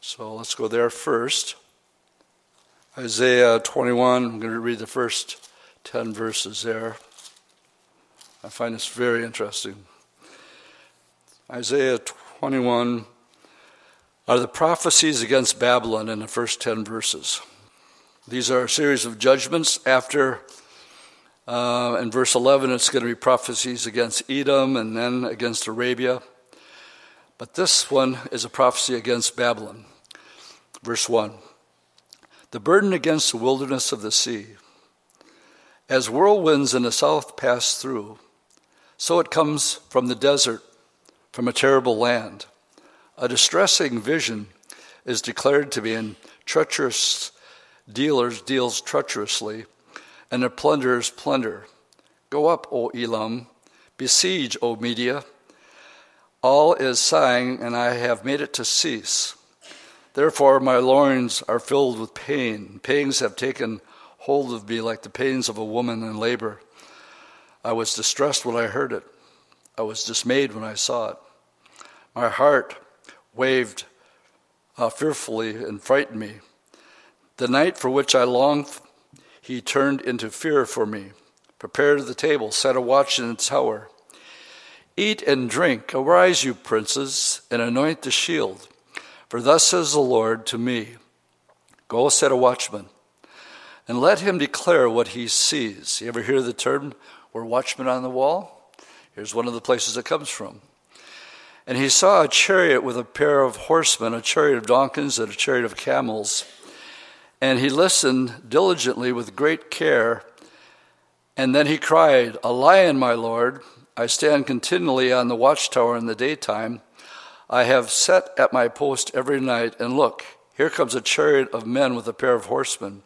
So let's go there first. Isaiah 21, I'm going to read the first 10 verses there. I find this very interesting. Isaiah 21 are the prophecies against Babylon in the first 10 verses. These are a series of judgments after, uh, in verse 11, it's going to be prophecies against Edom and then against Arabia. But this one is a prophecy against Babylon. Verse 1 The burden against the wilderness of the sea. As whirlwinds in the south pass through, so it comes from the desert, from a terrible land. A distressing vision is declared to be in treacherous dealers deals treacherously, and the plunderers plunder. Go up, O Elam, besiege, O Media. All is sighing, and I have made it to cease. Therefore, my loins are filled with pain. Pains have taken hold of me like the pains of a woman in labor. I was distressed when I heard it. I was dismayed when I saw it. My heart waved uh, fearfully and frightened me. The night for which I longed, he turned into fear for me. Prepare the table, set a watch in the tower. Eat and drink. Arise, you princes, and anoint the shield. For thus says the Lord to me Go set a watchman, and let him declare what he sees. You ever hear the term, we're watchmen on the wall? Here's one of the places it comes from. And he saw a chariot with a pair of horsemen, a chariot of donkeys, and a chariot of camels. And he listened diligently with great care. And then he cried, A lion, my Lord! I stand continually on the watchtower in the daytime. I have set at my post every night, and look, here comes a chariot of men with a pair of horsemen.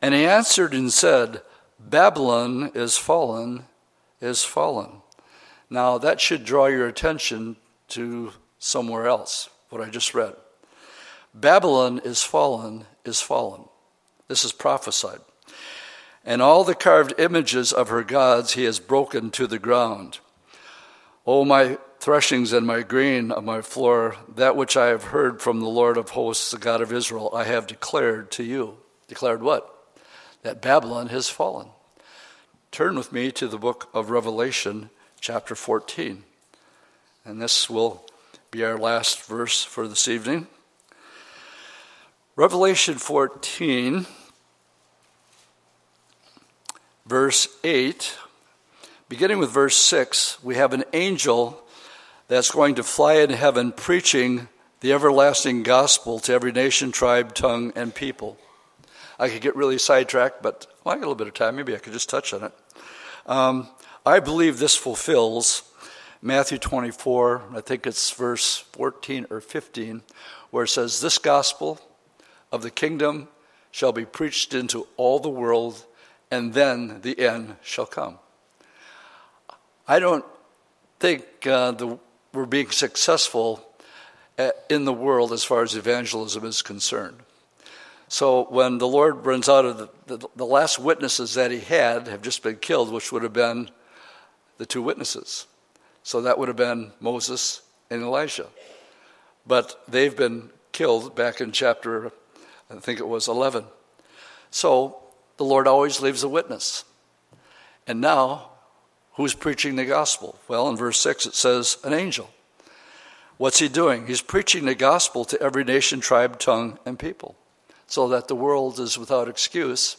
And he answered and said, Babylon is fallen, is fallen. Now, that should draw your attention to somewhere else, what I just read. Babylon is fallen, is fallen. This is prophesied. And all the carved images of her gods he has broken to the ground. O my threshings and my grain of my floor, that which I have heard from the Lord of hosts, the God of Israel, I have declared to you. Declared what? that Babylon has fallen. Turn with me to the book of Revelation, chapter 14. And this will be our last verse for this evening. Revelation 14, verse 8, beginning with verse 6, we have an angel that's going to fly in heaven preaching the everlasting gospel to every nation, tribe, tongue, and people. I could get really sidetracked, but well, I got a little bit of time. Maybe I could just touch on it. Um, I believe this fulfills Matthew 24, I think it's verse 14 or 15, where it says, This gospel of the kingdom shall be preached into all the world, and then the end shall come. I don't think uh, the, we're being successful at, uh, in the world as far as evangelism is concerned. So when the Lord runs out of the, the, the last witnesses that he had have just been killed, which would have been the two witnesses. So that would have been Moses and Elijah. But they've been killed back in chapter, I think it was 11. So the Lord always leaves a witness. And now, who's preaching the gospel? Well, in verse 6 it says, an angel. What's he doing? He's preaching the gospel to every nation, tribe, tongue, and people so that the world is without excuse.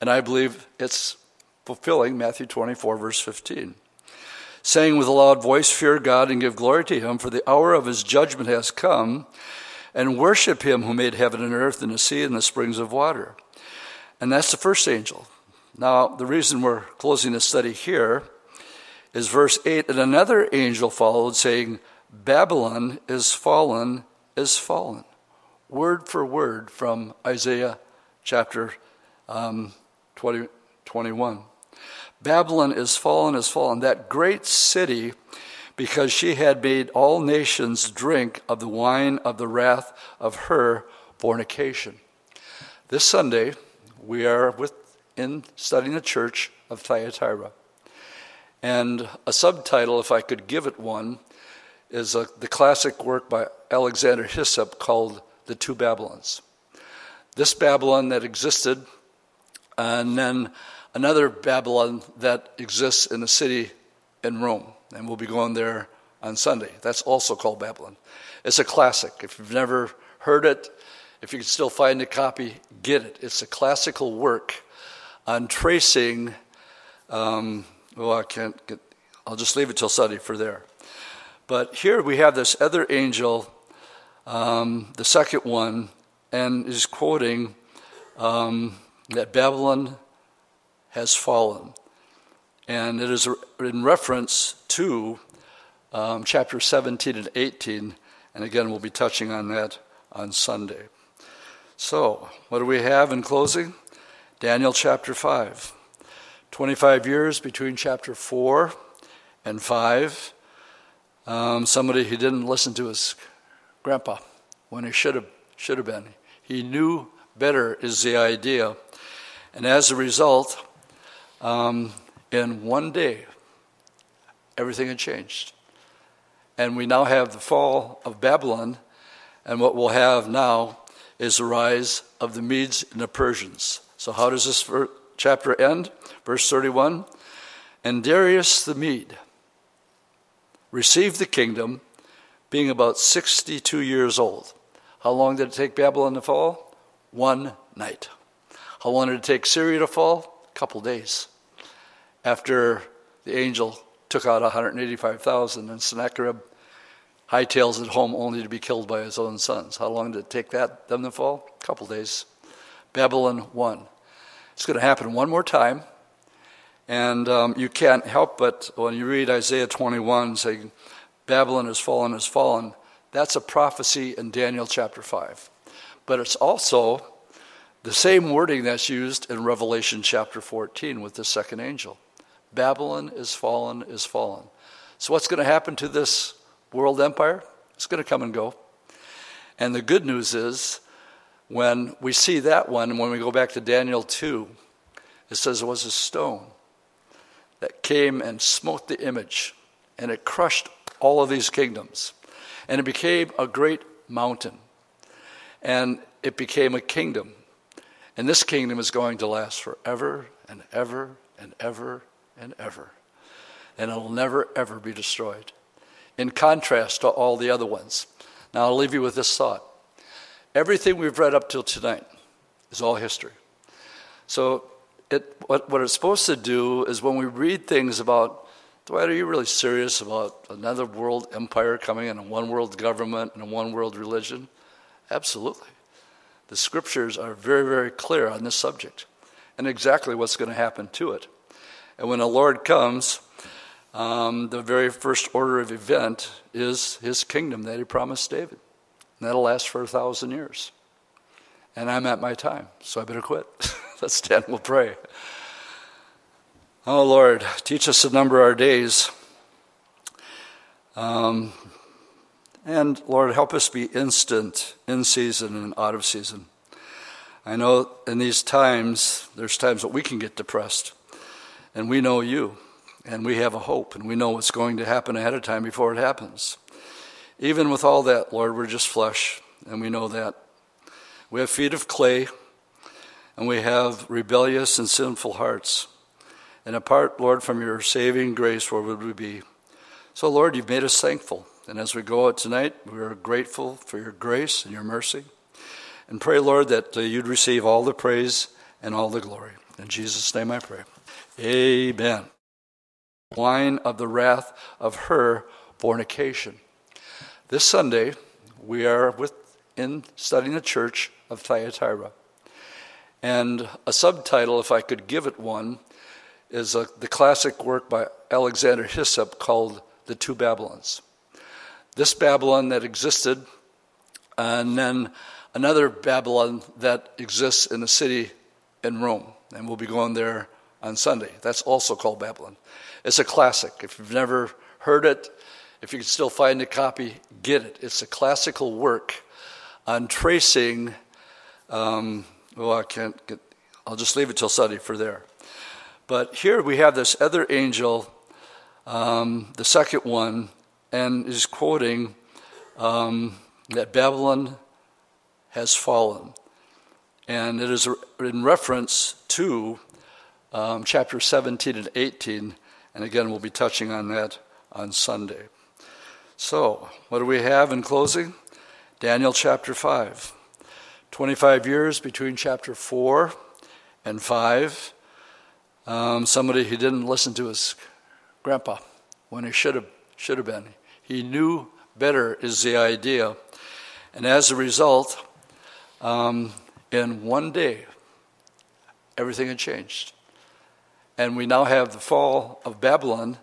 And I believe it's fulfilling Matthew 24, verse 15. Saying with a loud voice, Fear God and give glory to him, for the hour of his judgment has come, and worship him who made heaven and earth and the sea and the springs of water. And that's the first angel. Now, the reason we're closing the study here is verse 8 And another angel followed, saying, Babylon is fallen, is fallen word for word from Isaiah chapter um, 20, 21. Babylon is fallen, is fallen, that great city, because she had made all nations drink of the wine of the wrath of her fornication. This Sunday, we are within studying the church of Thyatira. And a subtitle, if I could give it one, is a, the classic work by Alexander Hislop called the two Babylons. This Babylon that existed, and then another Babylon that exists in the city in Rome. And we'll be going there on Sunday. That's also called Babylon. It's a classic. If you've never heard it, if you can still find a copy, get it. It's a classical work on tracing. Um, well, I can't get. I'll just leave it till Sunday for there. But here we have this other angel um, the second one, and is quoting um, that Babylon has fallen. And it is in reference to um, chapter 17 and 18. And again, we'll be touching on that on Sunday. So, what do we have in closing? Daniel chapter 5. 25 years between chapter 4 and 5. Um, somebody who didn't listen to his grandpa when he should have should have been. He knew better is the idea, and as a result, um, in one day, everything had changed, and we now have the fall of Babylon, and what we'll have now is the rise of the Medes and the Persians. So how does this chapter end? Verse thirty-one, and Darius the Mede received the kingdom being about 62 years old. How long did it take Babylon to fall? One night. How long did it take Syria to fall? Couple days. After the angel took out 185,000 and Sennacherib hightails it home only to be killed by his own sons. How long did it take that them to fall? A couple days. Babylon won. It's going to happen one more time. And um, you can't help but, when you read Isaiah 21, saying, Babylon has fallen, has fallen. That's a prophecy in Daniel chapter 5. But it's also the same wording that's used in Revelation chapter 14 with the second angel. Babylon is fallen, is fallen. So, what's going to happen to this world empire? It's going to come and go. And the good news is, when we see that one, when we go back to Daniel 2, it says it was a stone that came and smote the image, and it crushed all of these kingdoms. And it became a great mountain. And it became a kingdom. And this kingdom is going to last forever and ever and ever and ever. And it'll never, ever be destroyed. In contrast to all the other ones. Now, I'll leave you with this thought. Everything we've read up till tonight is all history. So, it, what, what it's supposed to do is when we read things about, Dwight, are you really serious about another world empire coming and a one world government and a one world religion? Absolutely. The scriptures are very, very clear on this subject and exactly what's going to happen to it. And when the Lord comes, um, the very first order of event is his kingdom that he promised David. And that'll last for a thousand years. And I'm at my time, so I better quit. Let's stand, we'll pray. Oh Lord, teach us to number our days. Um, and Lord, help us be instant, in season and out of season. I know in these times, there's times that we can get depressed. And we know you, and we have a hope, and we know what's going to happen ahead of time before it happens. Even with all that, Lord, we're just flesh, and we know that. We have feet of clay, and we have rebellious and sinful hearts. And apart, Lord, from your saving grace, where would we be? So, Lord, you've made us thankful. And as we go out tonight, we are grateful for your grace and your mercy. And pray, Lord, that uh, you'd receive all the praise and all the glory. In Jesus' name I pray. Amen. Wine of the wrath of her fornication. This Sunday, we are within studying the church of Thyatira. And a subtitle, if I could give it one, is a, the classic work by Alexander Hislop called The Two Babylons. This Babylon that existed, and then another Babylon that exists in the city in Rome. And we'll be going there on Sunday. That's also called Babylon. It's a classic. If you've never heard it, if you can still find a copy, get it. It's a classical work on tracing. Um, well, I can't get. I'll just leave it till Sunday for there. But here we have this other angel, um, the second one, and is quoting um, that Babylon has fallen. And it is in reference to um, chapter 17 and 18. And again, we'll be touching on that on Sunday. So, what do we have in closing? Daniel chapter 5. 25 years between chapter 4 and 5. Um, somebody who didn't listen to his grandpa when he should have, should have been. He knew better, is the idea. And as a result, um, in one day, everything had changed. And we now have the fall of Babylon,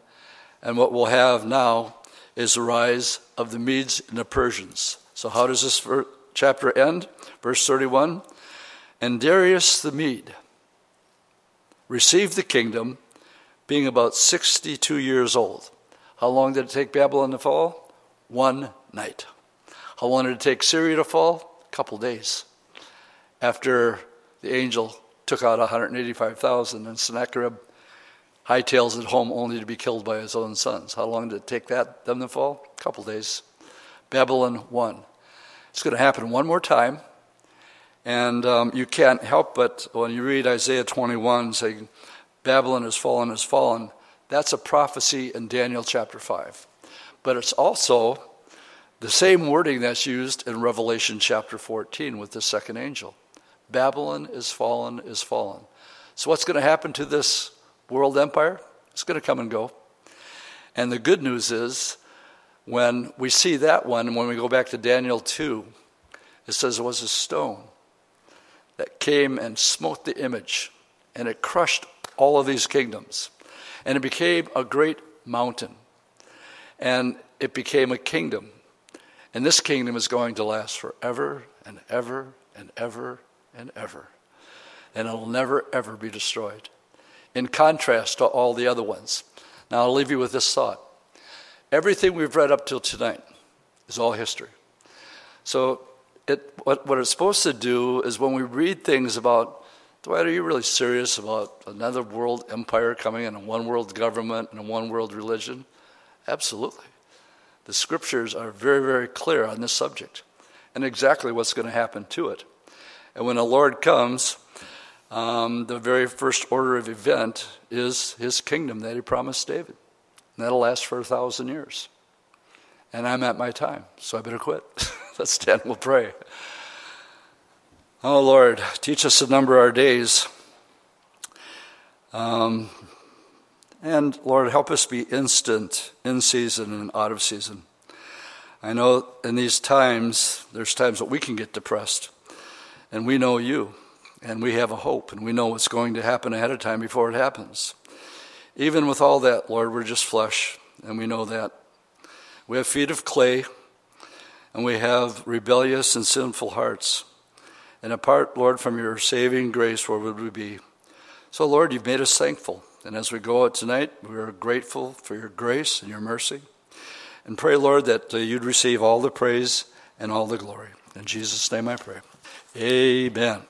and what we'll have now is the rise of the Medes and the Persians. So, how does this chapter end? Verse 31 And Darius the Mede received the kingdom, being about 62 years old. How long did it take Babylon to fall? One night. How long did it take Syria to fall? A couple days. After the angel took out 185,000 and Sennacherib hightails it home only to be killed by his own sons. How long did it take that them to fall? A couple days. Babylon won. It's going to happen one more time. And um, you can't help but, when you read Isaiah 21 saying, Babylon has fallen, has fallen, that's a prophecy in Daniel chapter 5. But it's also the same wording that's used in Revelation chapter 14 with the second angel. Babylon is fallen, is fallen. So, what's going to happen to this world empire. It's going to come and go. And the good news is, when we see that one, when we go back to Daniel 2, it says it was a stone that came and smote the image, and it crushed all of these kingdoms. And it became a great mountain. And it became a kingdom. And this kingdom is going to last forever and ever and ever and ever. And it'll never, ever be destroyed in contrast to all the other ones. Now, I'll leave you with this thought. Everything we've read up till tonight is all history. So, it, what, what it's supposed to do is when we read things about, Dwight, are you really serious about another world empire coming and a one world government and a one world religion? Absolutely. The scriptures are very, very clear on this subject and exactly what's going to happen to it. And when the Lord comes, um, the very first order of event is his kingdom that he promised David. And that'll last for a thousand years. And I'm at my time, so I better quit. Let's stand, we'll pray. Oh Lord, teach us to number our days. Um, and Lord, help us be instant, in season and out of season. I know in these times, there's times that we can get depressed. And we know you, and we have a hope, and we know what's going to happen ahead of time before it happens. Even with all that, Lord, we're just flesh, and we know that. We have feet of clay, and we have rebellious and sinful hearts. And apart, Lord, from your saving grace, where would we be? So, Lord, you've made us thankful. And as we go out tonight, we are grateful for your grace and your mercy. And pray, Lord, that uh, you'd receive all the praise and all the glory. In Jesus' name I pray. Amen.